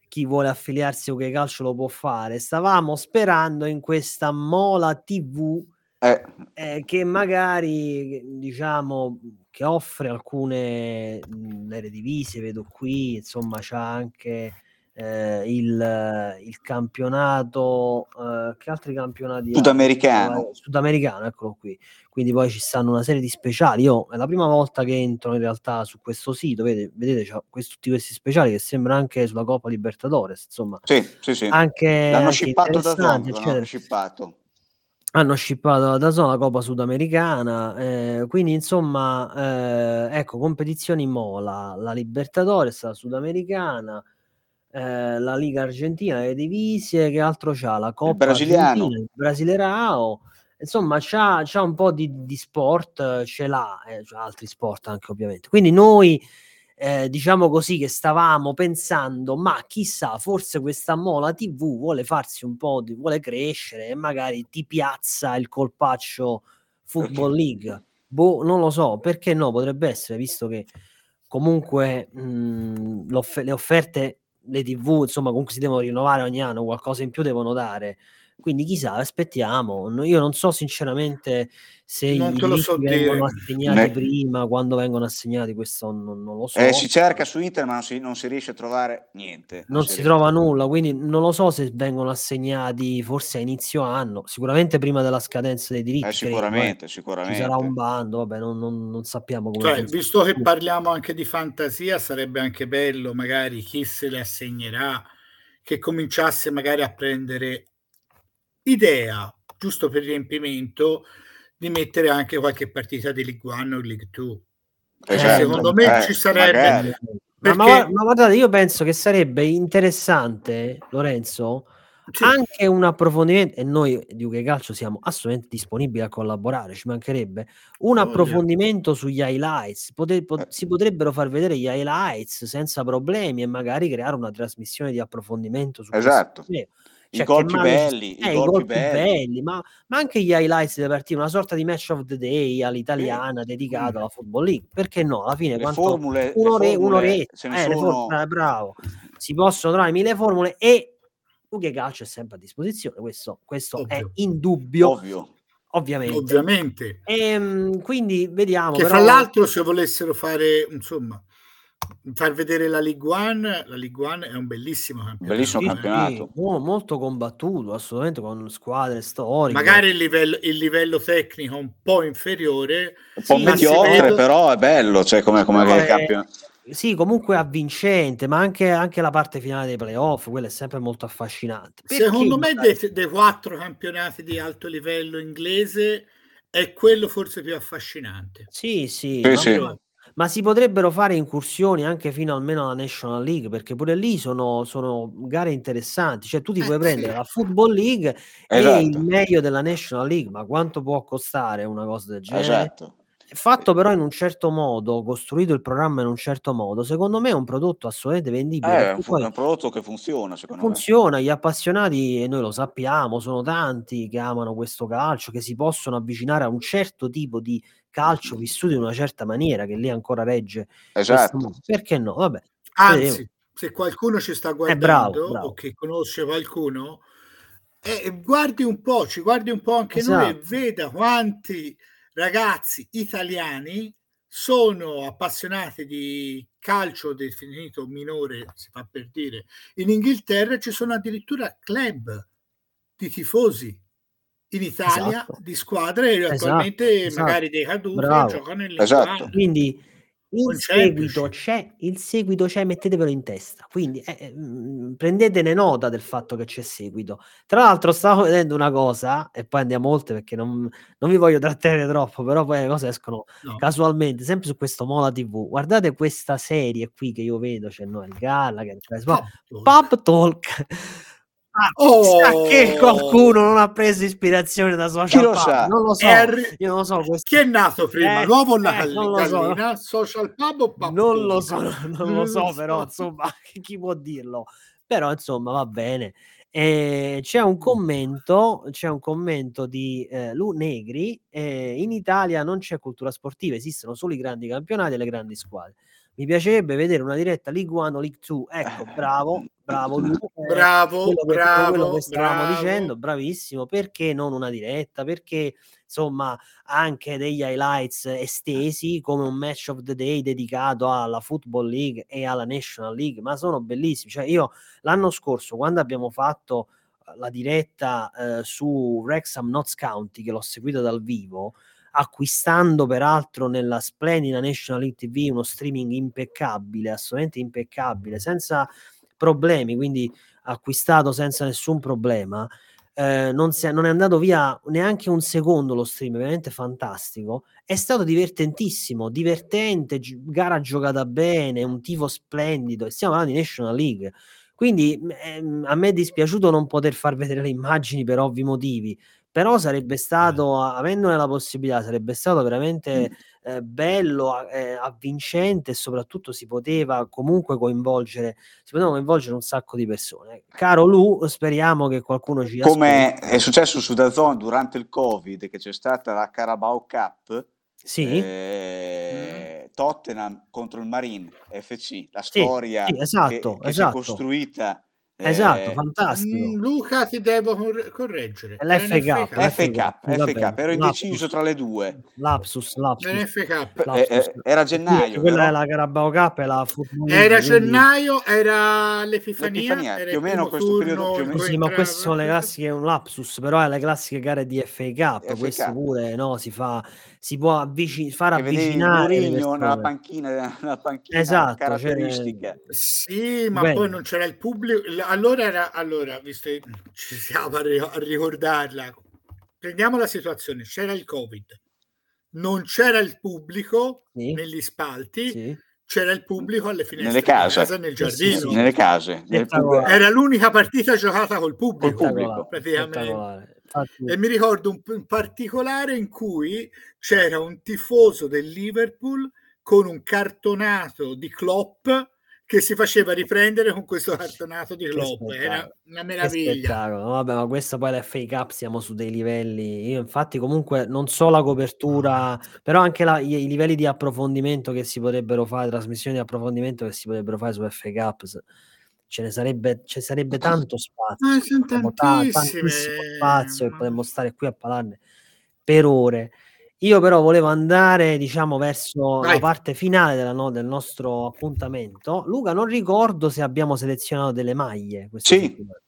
Speaker 1: chi vuole affiliarsi a che calcio lo può fare. Stavamo sperando in questa mola TV eh. Eh, che magari diciamo che offre alcune mh, divise, vedo qui, insomma, c'ha anche eh, il, il, campionato, eh, che altri campionati?
Speaker 3: Sudamericano.
Speaker 1: Eh, sudamericano, eccolo qui. Quindi poi ci stanno una serie di speciali. Io è la prima volta che entro in realtà su questo sito, vedete, vedete c'è questi, tutti questi speciali che sembrano anche sulla Coppa Libertadores, insomma.
Speaker 3: Sì, sì, sì.
Speaker 1: Anche,
Speaker 3: L'hanno anche shippato da Zon, l'hanno shippato
Speaker 1: hanno shippato da zona la Coppa Sudamericana, eh, quindi insomma, eh, ecco, competizioni Mola, la Libertadores, la Sudamericana, eh, la Liga Argentina, le divisie, che altro c'ha? La Coppa
Speaker 3: brasiliano.
Speaker 1: Argentina, il Brasilerao, insomma c'ha, c'ha un po' di, di sport, ce l'ha, eh, c'ha altri sport anche ovviamente. Quindi noi, eh, diciamo così, che stavamo pensando, ma chissà, forse questa mola TV vuole farsi un po' di, vuole crescere e magari ti piazza il colpaccio Football League. Boh, non lo so, perché no? Potrebbe essere, visto che comunque mh, le offerte le tv insomma comunque si devono rinnovare ogni anno qualcosa in più devono dare quindi chissà aspettiamo. Io non so sinceramente se non i so vengono assegnati ne... prima quando vengono assegnati questo non, non lo so.
Speaker 3: Eh, si cerca su internet ma non si, non si, riesce a trovare niente.
Speaker 1: Non, non si, si trova nulla quindi non lo so se vengono assegnati forse a inizio anno sicuramente prima della scadenza dei diritti
Speaker 3: eh, sicuramente sicuramente
Speaker 1: ci sarà un bando vabbè non, non sappiamo come
Speaker 2: cioè, visto che parliamo anche di fantasia sarebbe anche bello magari chi se le assegnerà che cominciasse magari a prendere idea, giusto per riempimento, di mettere anche qualche partita di League One o League Two. Eh, esatto. Secondo me eh, ci sarebbe...
Speaker 1: Perché... Ma, ma, ma, guardate, io penso che sarebbe interessante, Lorenzo, sì. anche un approfondimento, e noi di UK Calcio siamo assolutamente disponibili a collaborare, ci mancherebbe, un oh, approfondimento yeah. sugli highlights. Pote, pot, eh. si potrebbero far vedere gli highlights senza problemi e magari creare una trasmissione di approfondimento su
Speaker 3: esatto. questo. Cioè, I gol più belli,
Speaker 1: eh, i gol, più belli, belli ma, ma, anche gli highlights delle partite, una sorta di match of the day all'italiana sì. dedicato alla Football League. Perché no? Alla fine,
Speaker 3: le quanto, formule,
Speaker 1: un'ore,
Speaker 3: le formule,
Speaker 1: un'oretta, eh, sono... formule, bravo. Si possono trovare mille formule e Ughe Calcio è sempre a disposizione. Questo, questo è indubbio.
Speaker 3: Ovvio.
Speaker 2: Ovviamente. Ovviamente.
Speaker 1: E, ehm, quindi vediamo.
Speaker 2: Che però... fra l'altro, se volessero fare, insomma, far vedere la Ligue One, la Ligue One è un bellissimo campionato.
Speaker 3: Bellissimo sì, campionato.
Speaker 1: Sì, molto combattuto, assolutamente con squadre storiche.
Speaker 2: Magari il livello, il livello tecnico un po' inferiore,
Speaker 3: un po' mediocre, vedo... però è bello, cioè come, come
Speaker 1: è... campionato. Sì, comunque avvincente, ma anche, anche, la parte finale dei playoff, quella è sempre molto affascinante.
Speaker 2: Perché Secondo me, dei, dei quattro campionati di alto livello inglese, è quello forse più affascinante.
Speaker 1: Sì, sì, sì, sì ma si potrebbero fare incursioni anche fino almeno alla National League, perché pure lì sono, sono gare interessanti. Cioè, tu ti eh, puoi prendere la Football League esatto. e il meglio della National League, ma quanto può costare una cosa del genere?
Speaker 3: Esatto.
Speaker 1: Fatto però in un certo modo, costruito il programma in un certo modo, secondo me è un prodotto assolutamente vendibile.
Speaker 3: Eh, è un, poi, un, prodotto che funziona.
Speaker 1: funziona, me. gli appassionati, e noi lo sappiamo, sono tanti che amano questo calcio, che si possono avvicinare a un certo tipo di calcio vissuto in una certa maniera che lì ancora regge.
Speaker 3: Esatto.
Speaker 1: Perché no? Vabbè.
Speaker 2: Anzi, se qualcuno ci sta guardando bravo, bravo. o che conosce qualcuno, eh, guardi un po', ci guardi un po' anche esatto. noi e veda quanti ragazzi italiani sono appassionati di calcio definito minore, si fa per dire. In Inghilterra ci sono addirittura club di tifosi in Italia esatto. di squadre esatto, attualmente esatto. magari dei caduti giocano in
Speaker 3: esatto.
Speaker 1: quindi il seguito c'è, il seguito c'è, mettetevelo in testa. Quindi eh, eh mm, prendetene nota del fatto che c'è seguito. Tra l'altro, stavo vedendo una cosa, e poi andiamo oltre perché non, non vi voglio trattenere troppo, però poi le cose escono no. casualmente, sempre su questo Mola TV. Guardate questa serie qui che io vedo, c'è Noel Gallagher, cioè, Pop, Pop Talk. Ah, oh. che qualcuno non ha preso ispirazione da social
Speaker 3: Chi lo sa?
Speaker 1: non lo so
Speaker 2: Harry...
Speaker 1: io non lo so
Speaker 2: questo... chi è nato prima? Eh, l'uovo o la eh, gallina? so. social pub o
Speaker 1: pub non lo so non lo so però insomma [LAUGHS] chi può dirlo? Però insomma va bene. Eh, c'è un commento c'è un commento di eh, Lu Negri eh, in Italia non c'è cultura sportiva esistono solo i grandi campionati e le grandi squadre mi piacerebbe vedere una diretta League 1 o League 2 ecco bravo bravo
Speaker 2: Lu, [LAUGHS] eh, bravo quello che, bravo quello
Speaker 1: che
Speaker 2: stavamo
Speaker 1: bravo. dicendo bravissimo. Perché non una diretta? Perché insomma anche degli highlights estesi come un match of the day dedicato alla Football League e alla National League ma sono bellissimi. Cioè io l'anno scorso quando abbiamo fatto la diretta eh, su Wrexham Notts County che l'ho seguita dal vivo acquistando peraltro nella splendida National League TV uno streaming impeccabile, assolutamente impeccabile, senza problemi, quindi acquistato senza nessun problema. Eh, non, è, non, è, andato via neanche un secondo lo stream, veramente fantastico. È stato divertentissimo, divertente, gi- gara giocata bene, un tifo splendido. E stiamo parlando di National League. Quindi ehm, a me è dispiaciuto non poter far vedere le immagini per ovvi motivi, però sarebbe stato, avendone la possibilità, sarebbe stato veramente eh, bello, eh, avvincente e soprattutto si poteva comunque coinvolgere, si potevano coinvolgere un sacco di persone. Caro Lu, speriamo che qualcuno ci
Speaker 3: Come è successo su Dazon durante il Covid, che c'è stata la Carabao Cup,
Speaker 1: sì.
Speaker 3: Eh, Tottenham contro il Marine FC, la storia
Speaker 1: sì, esatto,
Speaker 3: che, che
Speaker 1: esatto.
Speaker 3: si è costruita
Speaker 1: Esatto,
Speaker 3: eh,
Speaker 1: fantastico.
Speaker 2: Mm, Luca, ti devo correggere.
Speaker 1: L'FK,
Speaker 3: FK, FK, ero indeciso tra le due.
Speaker 1: Lapsus, lapsus.
Speaker 2: L'FK.
Speaker 3: Eh, eh, era gennaio.
Speaker 1: Quella
Speaker 3: però.
Speaker 1: è la Carabao Cup e la
Speaker 2: Football Era gennaio, era l'Epifania,
Speaker 3: L'Epifania,
Speaker 2: era
Speaker 3: più o meno questo periodo più o meno.
Speaker 1: Sì, ma queste sono le classiche, un lapsus, però è le classiche gare di FA Cup,
Speaker 3: Cup.
Speaker 1: pure, no, si fa si può avvicin- far avvicinare
Speaker 3: Mourinho nella panchina, nella panchina
Speaker 1: Esatto,
Speaker 3: caratteristica.
Speaker 2: Sì, ma poi non c'era il pubblico. Allora era allora, visto che ci siamo a, ri- a ricordarla. Prendiamo la situazione, c'era il Covid. Non c'era il pubblico
Speaker 1: Sì.
Speaker 2: negli spalti,
Speaker 1: Sì.
Speaker 2: c'era il pubblico alle finestre
Speaker 3: Nelle
Speaker 2: di
Speaker 3: case.
Speaker 2: casa, nel giardino.
Speaker 1: sì.
Speaker 3: Nelle case. nel.
Speaker 2: Era l'unica partita giocata col pubblico,
Speaker 3: Col pubblico.
Speaker 2: praticamente. E mi ricordo un, un particolare in cui c'era un tifoso del Liverpool con un cartonato di Klopp che si faceva riprendere con questo cartonato di Klopp. Era una meraviglia.
Speaker 1: spettacolo. Vabbè, ma questa poi FA Cup, siamo su dei livelli. Io infatti comunque non so la copertura, però anche la- i, i livelli di approfondimento che si potrebbero fare, trasmissioni di approfondimento che si potrebbero fare su FA Cup, ce ne sarebbe, ci sarebbe tanto spazio.
Speaker 2: Tantissime.
Speaker 1: tantissimo spazio e potremmo stare qui a parlarne per ore. Io però volevo andare, diciamo, verso la
Speaker 2: Vai.
Speaker 1: parte finale della no- del nostro appuntamento. Luca, non ricordo se abbiamo selezionato delle maglie
Speaker 3: Sì.
Speaker 1: settimana.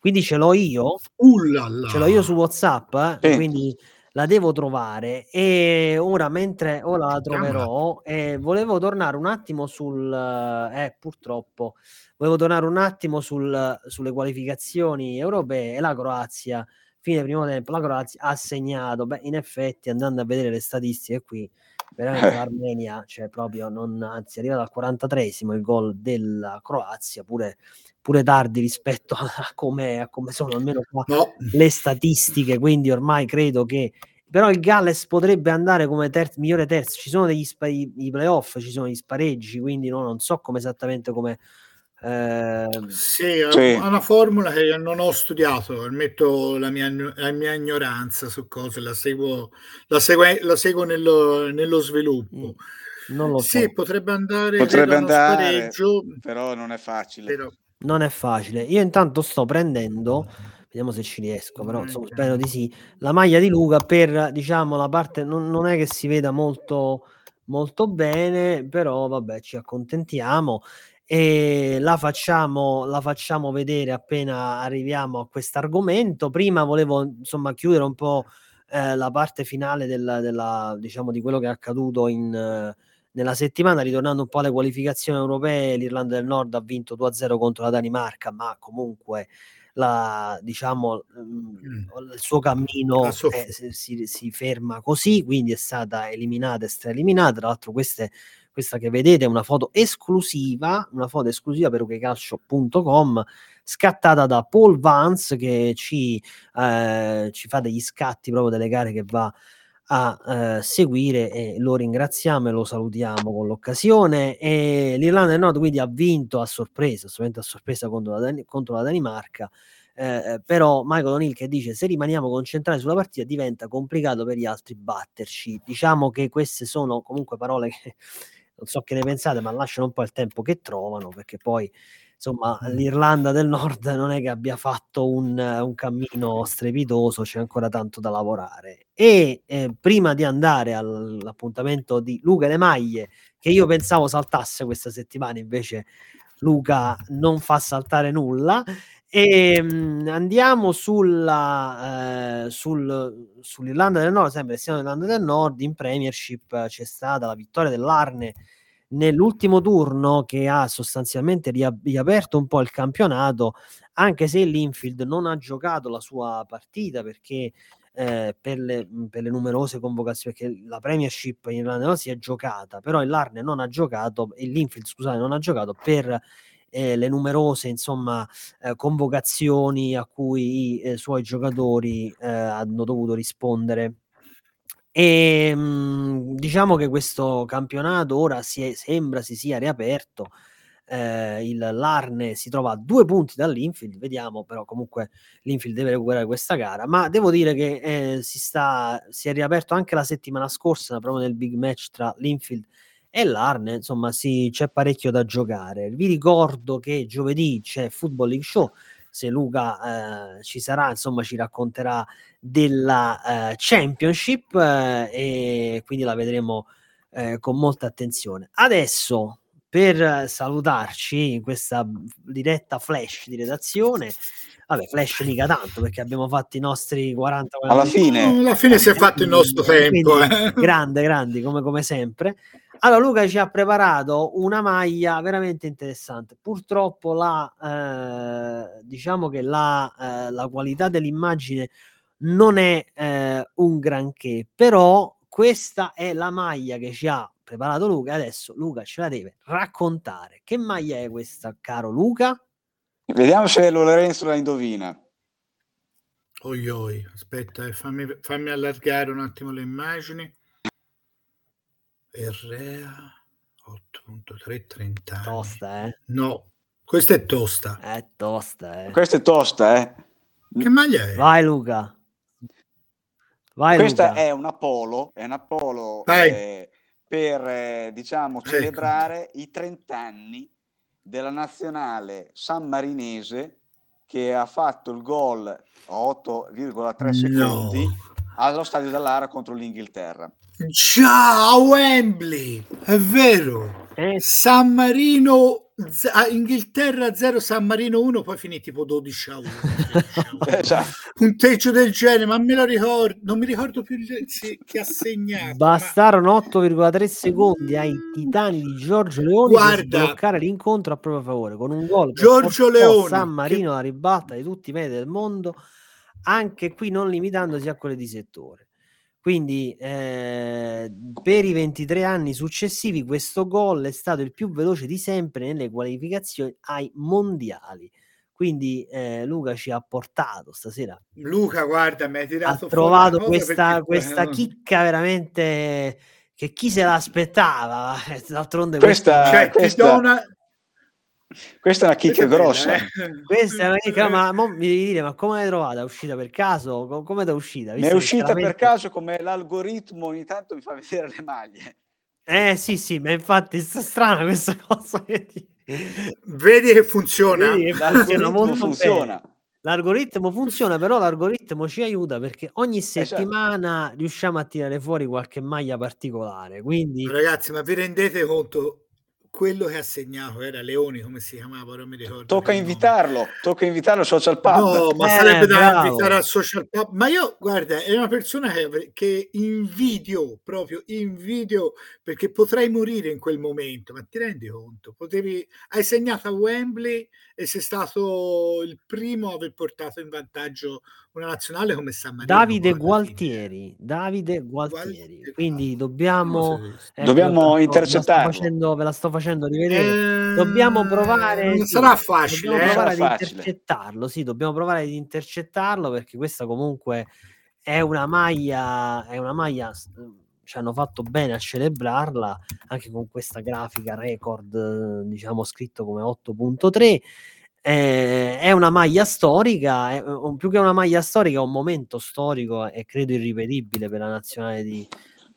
Speaker 1: Quindi ce l'ho io,
Speaker 2: Ullala.
Speaker 1: ce l'ho io su WhatsApp, eh,
Speaker 3: Sì.
Speaker 1: quindi la devo trovare e ora mentre ora la troverò e volevo tornare un attimo sul eh purtroppo volevo tornare un attimo sul, sulle qualificazioni europee e la Croazia fine primo tempo la Croazia ha segnato. Beh in effetti andando a vedere le statistiche qui veramente
Speaker 3: Eh.
Speaker 1: l'Armenia cioè proprio non anzi è arrivato al 43esimo il gol della Croazia pure, pure tardi rispetto a [LAUGHS] come, a come sono almeno qua
Speaker 2: No,
Speaker 1: le statistiche, quindi ormai credo che però il Galles potrebbe andare come terzo, migliore terzo, ci sono degli spa- i playoff, ci sono gli spareggi, quindi no, non so come esattamente come ehm,
Speaker 2: sì, è
Speaker 3: Sì.
Speaker 2: una formula che io non ho studiato, ammetto la mia, la mia ignoranza su cose, la seguo, la segue- la seguo nello, nello sviluppo.
Speaker 1: non lo so,
Speaker 2: Sì, potrebbe andare,
Speaker 3: Potrebbe andare,
Speaker 2: spareggio,
Speaker 3: però non è facile.
Speaker 2: però-
Speaker 1: non è facile. Io intanto sto prendendo, vediamo se ci riesco, però insomma, spero di sì, la maglia di Luca per diciamo la parte non, non è che si veda molto molto bene, però vabbè, ci accontentiamo e la facciamo, la facciamo vedere appena arriviamo a questo argomento. Prima volevo insomma chiudere un po' eh, la parte finale della, della, diciamo, di quello che è accaduto in, eh, nella settimana, ritornando un po' alle qualificazioni europee. L'Irlanda del Nord ha vinto 2-0 contro la Danimarca, ma comunque la, diciamo, mm, il suo cammino eh, si, si- si ferma così, quindi è stata eliminata e straeliminata. Tra l'altro, queste, questa che vedete è una foto esclusiva, una foto esclusiva per ukecalcio.com scattata da Paul Vance che ci, eh, ci fa degli scatti proprio delle gare che va a eh, seguire e lo ringraziamo e lo salutiamo con l'occasione. E l'Irlanda del Nord quindi ha vinto a sorpresa, assolutamente a sorpresa contro la, Dan- contro la Danimarca. Eh, però Michael O'Neill che dice se rimaniamo concentrati sulla partita diventa complicato per gli altri batterci diciamo che queste sono comunque parole che non so che ne pensate ma lasciano un po' il tempo che trovano perché poi insomma l'Irlanda del Nord non è che abbia fatto un, un cammino strepitoso c'è ancora tanto da lavorare. E eh, prima di andare all- all'appuntamento di Luca le maglie che io pensavo saltasse questa settimana invece Luca non fa saltare nulla e mh, andiamo sulla, eh, sul, sull'Irlanda del Nord, sempre siamo Irlanda del Nord, in Premiership c'è stata la vittoria dell'Arne nell'ultimo turno che ha sostanzialmente ria- riaperto un po' il campionato, anche se l'Infield non ha giocato la sua partita perché eh, per, le, per le numerose convocazioni, perché la Premiership in Irlanda del Nord si è giocata, però l'Arne non ha giocato, e l'Infield scusate non ha giocato per eh, le numerose insomma, eh, convocazioni a cui i eh, suoi giocatori eh, hanno dovuto rispondere. E mh, mhmm, diciamo che questo campionato ora si è, sembra si sia riaperto. Eh, il Larne si trova a due punti dall'Infield, vediamo però comunque l'Infield deve recuperare questa gara, ma devo dire che eh, si, sta, si è riaperto anche la settimana scorsa proprio nel big match tra l'Infield e l'Arne, insomma, sì, c'è parecchio da giocare. Vi ricordo che giovedì c'è Football League Show. Se Luca eh, ci sarà, insomma, ci racconterà della eh, Championship eh, e quindi la vedremo eh, con molta attenzione. Adesso, per salutarci in questa diretta flash di redazione, vabbè, flash mica tanto perché abbiamo fatto i nostri 40
Speaker 3: alla fine,
Speaker 2: alla fine si è fatto il nostro tempo, eh.
Speaker 1: grande, grandi come, come sempre. Allora, Luca ci ha preparato una maglia veramente interessante. Purtroppo la, eh, diciamo che la, eh, la, qualità dell'immagine non è eh, un granché, però questa è la maglia che ci ha preparato Luca. Adesso Luca ce la deve raccontare. Che maglia è questa, caro Luca?
Speaker 3: Vediamo se Lorenzo la indovina.
Speaker 2: Oi, oi. aspetta, eh, fammi, fammi allargare un attimo le immagini. Errea 8.3 30 anni.
Speaker 1: Tosta, eh?
Speaker 2: No, questa è tosta.
Speaker 1: È tosta, eh.
Speaker 3: Questa è tosta, eh.
Speaker 2: Che maglia è?
Speaker 1: Vai Luca.
Speaker 3: Vai, Questa Luca. è una polo, è una polo eh, per eh, diciamo ecco. celebrare ecco. i 30 anni della nazionale sammarinese che ha fatto il gol a 8,3 no. secondi allo stadio dell'Ara contro l'Inghilterra.
Speaker 2: Già, a Wembley, è vero. Eh. San Marino, Z- Inghilterra 0, San Marino 1, poi finì tipo 12 a 1. [LAUGHS] esatto. Punteggio del genere, ma me lo ricordo, non mi ricordo più chi ha segnato.
Speaker 1: Bastarono ma... 8,3 secondi ai titani di Giorgio Leone Guarda, per bloccare l'incontro a proprio favore, con un gol
Speaker 2: Giorgio Leone,
Speaker 1: San Marino che... la ribalta di tutti i media del mondo, anche qui non limitandosi a quelle di settore. Quindi eh, per i 23 anni successivi questo gol è stato il più veloce di sempre nelle qualificazioni ai mondiali. Quindi eh, Luca ci ha portato stasera.
Speaker 2: Luca, guarda, mi hai tirato
Speaker 1: ha trovato questa, perché... questa chicca veramente che chi se l'aspettava. [LAUGHS] D'altronde
Speaker 3: questa, cioè, questa... Una, questa è una chicca grossa.
Speaker 1: Eh. Questa è una chicca, ma mo, mi devi dire, ma come l'hai trovata? È uscita per caso? Come è uscita?
Speaker 3: Mi è uscita veramente... per caso come l'algoritmo ogni tanto mi fa vedere le maglie.
Speaker 1: Eh sì, sì, ma infatti è strana questa [LAUGHS] cosa che ti...
Speaker 2: Vedi che funziona. Vedi che
Speaker 1: funziona molto funziona. Bene. L'algoritmo funziona, però l'algoritmo ci aiuta perché ogni settimana esatto. riusciamo a tirare fuori qualche maglia particolare. Quindi,
Speaker 2: ragazzi, ma vi rendete conto quello che ha segnato era Leoni, come si chiamava, non mi ricordo.
Speaker 3: Tocca invitarlo, tocca invitarlo al social pub.
Speaker 2: No, ma eh, sarebbe bravo. da invitare al social pub. Ma io, guarda, è una persona che, che invidio, proprio invidio, perché potrei morire in quel momento, ma ti rendi conto? Potevi, hai segnato a Wembley e sei stato il primo a aver portato in vantaggio una nazionale come San Marino.
Speaker 1: Davide Gualtieri, Davide Gualtieri. Gualtieri. Quindi dobbiamo,
Speaker 3: eh, dobbiamo intercettarlo.
Speaker 1: Facendo, ve la sto facendo rivedere. Eh, dobbiamo provare.
Speaker 2: Non sarà facile.
Speaker 1: Dobbiamo
Speaker 2: eh?
Speaker 1: provare
Speaker 2: ad
Speaker 1: intercettarlo. Sì, dobbiamo provare ad intercettarlo perché questa comunque è una maglia. È una maglia ci hanno fatto bene a celebrarla anche con questa grafica record diciamo scritto come 8.3 eh, è una maglia storica, è, più che una maglia storica, è un momento storico e credo irripetibile per la nazionale di,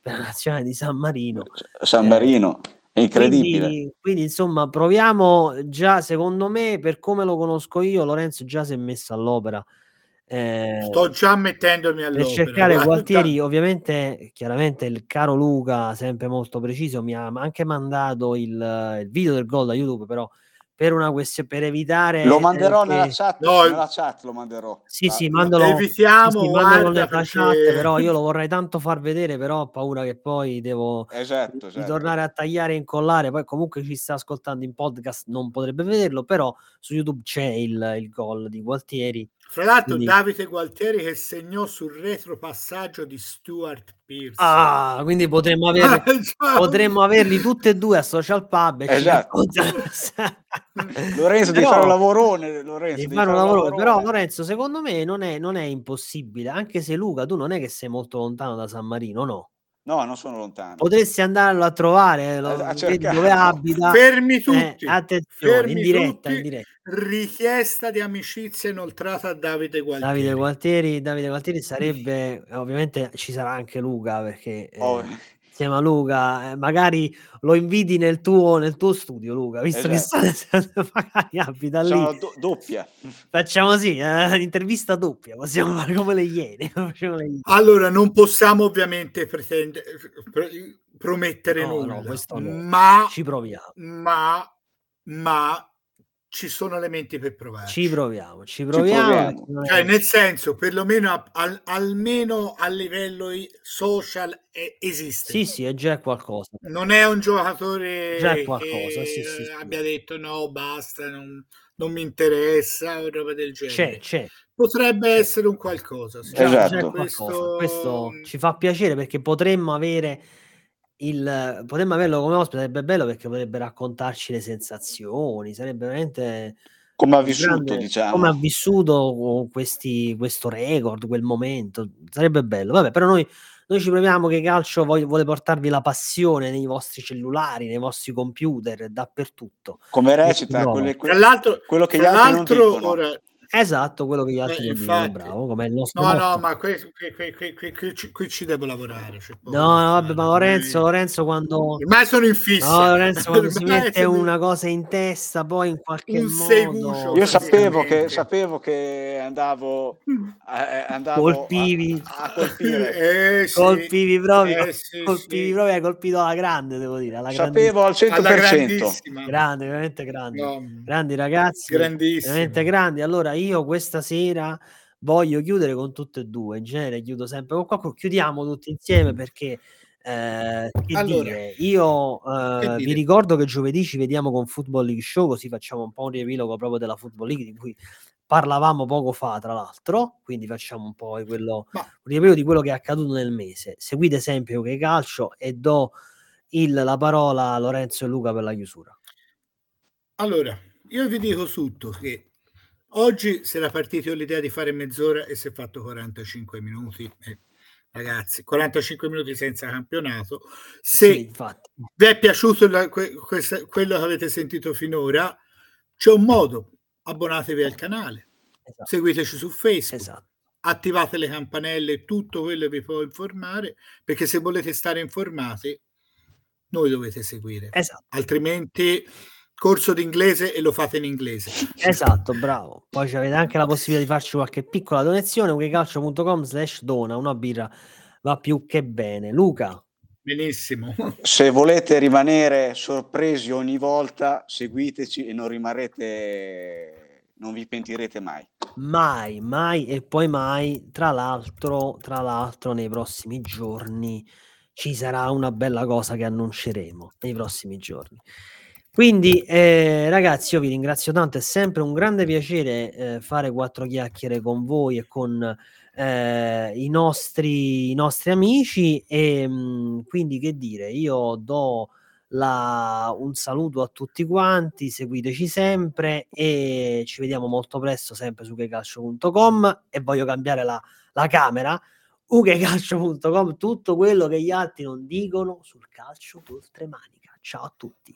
Speaker 1: la nazionale di San Marino.
Speaker 3: San Marino. Eh, è incredibile.
Speaker 1: Quindi, quindi, insomma, proviamo già, secondo me, per come lo conosco io, Lorenzo già si è messo all'opera.
Speaker 2: Eh, Sto già mettendomi all'opera.
Speaker 1: Per cercare. Gualtieri, ovviamente, chiaramente il caro Luca, sempre molto preciso, mi ha anche mandato il, il video del gol da YouTube, però per una questione per evitare
Speaker 3: lo manderò che... nella chat no, nella chat lo manderò
Speaker 1: sì sì mandalo,
Speaker 2: evitiamo
Speaker 1: sì, sì, mandalo nella perché... chat però io lo vorrei tanto far vedere però ho paura che poi devo
Speaker 3: esatto, esatto.
Speaker 1: tornare a tagliare e incollare poi comunque ci sta ascoltando in podcast non potrebbe vederlo però su youtube c'è il, il gol di Gualtieri
Speaker 2: fra l'altro quindi... Davide Gualtieri che segnò sul retropassaggio di Stuart Pierce.
Speaker 1: Ah, quindi potremmo averli, [LAUGHS]
Speaker 2: Cioè,
Speaker 1: potremmo averli tutti e due a social pub e ci
Speaker 3: Esatto. [LAUGHS] Lorenzo devi
Speaker 1: Però-
Speaker 3: fare un lavorone. Lorenzo,
Speaker 1: Devi
Speaker 3: devi
Speaker 1: fare un
Speaker 3: lavorone.
Speaker 1: però Lorenzo, secondo me non è, non è impossibile, anche se Luca, tu non è che sei molto lontano da San Marino, no?
Speaker 3: No, non sono lontano.
Speaker 1: Potresti andarlo a trovare, lo-
Speaker 3: A-
Speaker 1: dove abita.
Speaker 2: Fermi
Speaker 1: Eh,
Speaker 2: tutti.
Speaker 1: attenzione,
Speaker 2: Fermi
Speaker 1: in diretta,
Speaker 2: tutti.
Speaker 1: in diretta.
Speaker 2: Richiesta di amicizia inoltrata a Davide Gualtieri.
Speaker 1: Davide Gualtieri, Davide Gualtieri sarebbe, ovviamente ci sarà anche Luca perché eh,
Speaker 3: Oh,
Speaker 1: insieme a Luca eh, magari lo inviti nel tuo, nel tuo studio Luca, visto
Speaker 3: Esatto. [LAUGHS]
Speaker 1: che state, magari abita lì.
Speaker 3: sono do- doppia.
Speaker 1: Facciamo così, eh, intervista doppia, possiamo fare come le iene. [LAUGHS] facciamo.
Speaker 2: Allora, non possiamo ovviamente pretendere, pr- promettere
Speaker 1: No,
Speaker 2: nulla,
Speaker 1: no.
Speaker 2: ma,
Speaker 1: Ci proviamo,
Speaker 2: ma, ma ci sono elementi per provare.
Speaker 1: ci proviamo, ci proviamo.
Speaker 3: proviamo.
Speaker 1: non è-
Speaker 2: Cioè, nel senso, perlomeno a- al- almeno a livello i- social eh, esiste.
Speaker 1: Sì, sì, è già qualcosa.
Speaker 2: Non è un giocatore
Speaker 1: Già è qualcosa,
Speaker 2: che
Speaker 1: sì, sì, sì.
Speaker 2: abbia detto no, basta, non, non mi interessa o roba del
Speaker 1: C'è,
Speaker 2: genere.
Speaker 1: c'è.
Speaker 2: Potrebbe essere un qualcosa. sì.
Speaker 3: Esatto.
Speaker 1: qualcosa. Questo ci fa piacere perché potremmo avere il potremmo averlo come ospite, sarebbe bello perché potrebbe raccontarci le sensazioni, sarebbe veramente
Speaker 3: Come ha vissuto,
Speaker 1: grande-
Speaker 3: diciamo.
Speaker 1: come ha vissuto questi, questo record, quel momento, sarebbe bello. Vabbè, però noi, noi ci proviamo che calcio vuole portarvi la passione nei vostri cellulari, nei vostri computer, dappertutto.
Speaker 3: Come recita quelle-
Speaker 2: Tra l'altro,
Speaker 3: quello che gli altri non dicono.
Speaker 2: ora,
Speaker 1: Esatto, quello che gli altri
Speaker 2: Eh,
Speaker 1: dicono, bravo, come il nostro
Speaker 2: no,
Speaker 1: motto.
Speaker 2: no, ma qui, qui- qui- qui- qui- qui ci- qui ci devo lavorare. poco
Speaker 1: No, no,
Speaker 2: fare,
Speaker 1: vabbè, ma Lorenzo, Lorenzo quando
Speaker 2: ormai sono in fissa.
Speaker 1: No, Lorenzo, quando si [LAUGHS] mette
Speaker 2: sono-
Speaker 1: una cosa in testa, poi in qualche
Speaker 2: Un
Speaker 1: modo.
Speaker 3: Io sapevo che, sapevo che andavo, eh, andavo
Speaker 1: Colpivi.
Speaker 3: a, a colpire. [LAUGHS]
Speaker 2: Eh, sì.
Speaker 1: colpivi proprio,
Speaker 2: Eh, sì,
Speaker 1: colpivi
Speaker 2: sì.
Speaker 1: proprio, hai colpito alla grande, devo dire, alla
Speaker 3: Sapevo al 100%.
Speaker 2: alla grandissima.
Speaker 1: grande, veramente grandi.
Speaker 2: No,
Speaker 1: Grandi ragazzi, veramente grandi. Allora io questa sera voglio chiudere con tutte e due, in genere chiudo sempre con qualcuno, chiudiamo tutti insieme perché eh, che
Speaker 2: Allora,
Speaker 1: dire, io eh,
Speaker 2: che
Speaker 1: vi
Speaker 2: dire?
Speaker 1: ricordo che giovedì ci vediamo con Football League Show, così facciamo un po' un riepilogo proprio della Football League di cui parlavamo poco fa, tra l'altro, quindi facciamo un po' quello,
Speaker 2: Ma-
Speaker 1: un riepilogo di quello che è accaduto nel mese. Seguite sempre che calcio e do il- la parola a Lorenzo e Luca per la chiusura.
Speaker 2: Allora, io vi dico tutto che oggi si era partiti con l'idea di fare mezz'ora e si è fatto 45 minuti. Eh, ragazzi, 45 minuti senza campionato. Se
Speaker 1: Sì, infatti.
Speaker 2: vi è piaciuto la- que- questa- quello che avete sentito finora, c'è un modo. Abbonatevi al canale,
Speaker 1: Esatto.
Speaker 2: seguiteci su Facebook,
Speaker 1: esatto.
Speaker 2: attivate le campanelle, tutto quello vi può informare, perché se volete stare informati, noi dovete seguire.
Speaker 1: Esatto.
Speaker 2: Altrimenti corso d'inglese e lo fate in inglese. [LAUGHS]
Speaker 1: Esatto, bravo. Poi avete anche la possibilità di farci qualche piccola donazione, ukecalcio.com slash dona, una birra va più che bene. Luca,
Speaker 2: Benissimo. [LAUGHS]
Speaker 3: Se volete rimanere sorpresi ogni volta, seguiteci e non rimarrete, non vi pentirete mai.
Speaker 1: mai, mai e poi mai, tra l'altro, tra l'altro nei prossimi giorni ci sarà una bella cosa che annunceremo nei prossimi giorni. Quindi, eh, ragazzi, io vi ringrazio tanto, è sempre un grande piacere eh, fare quattro chiacchiere con voi e con eh, i, nostri, i nostri amici. E mh, quindi, che dire, io do la- un saluto a tutti quanti, seguiteci sempre e ci vediamo molto presto sempre su checalcio.com e voglio cambiare la, la camera ukecalcio.com tutto quello che gli altri non dicono sul calcio d'oltremanica ciao a tutti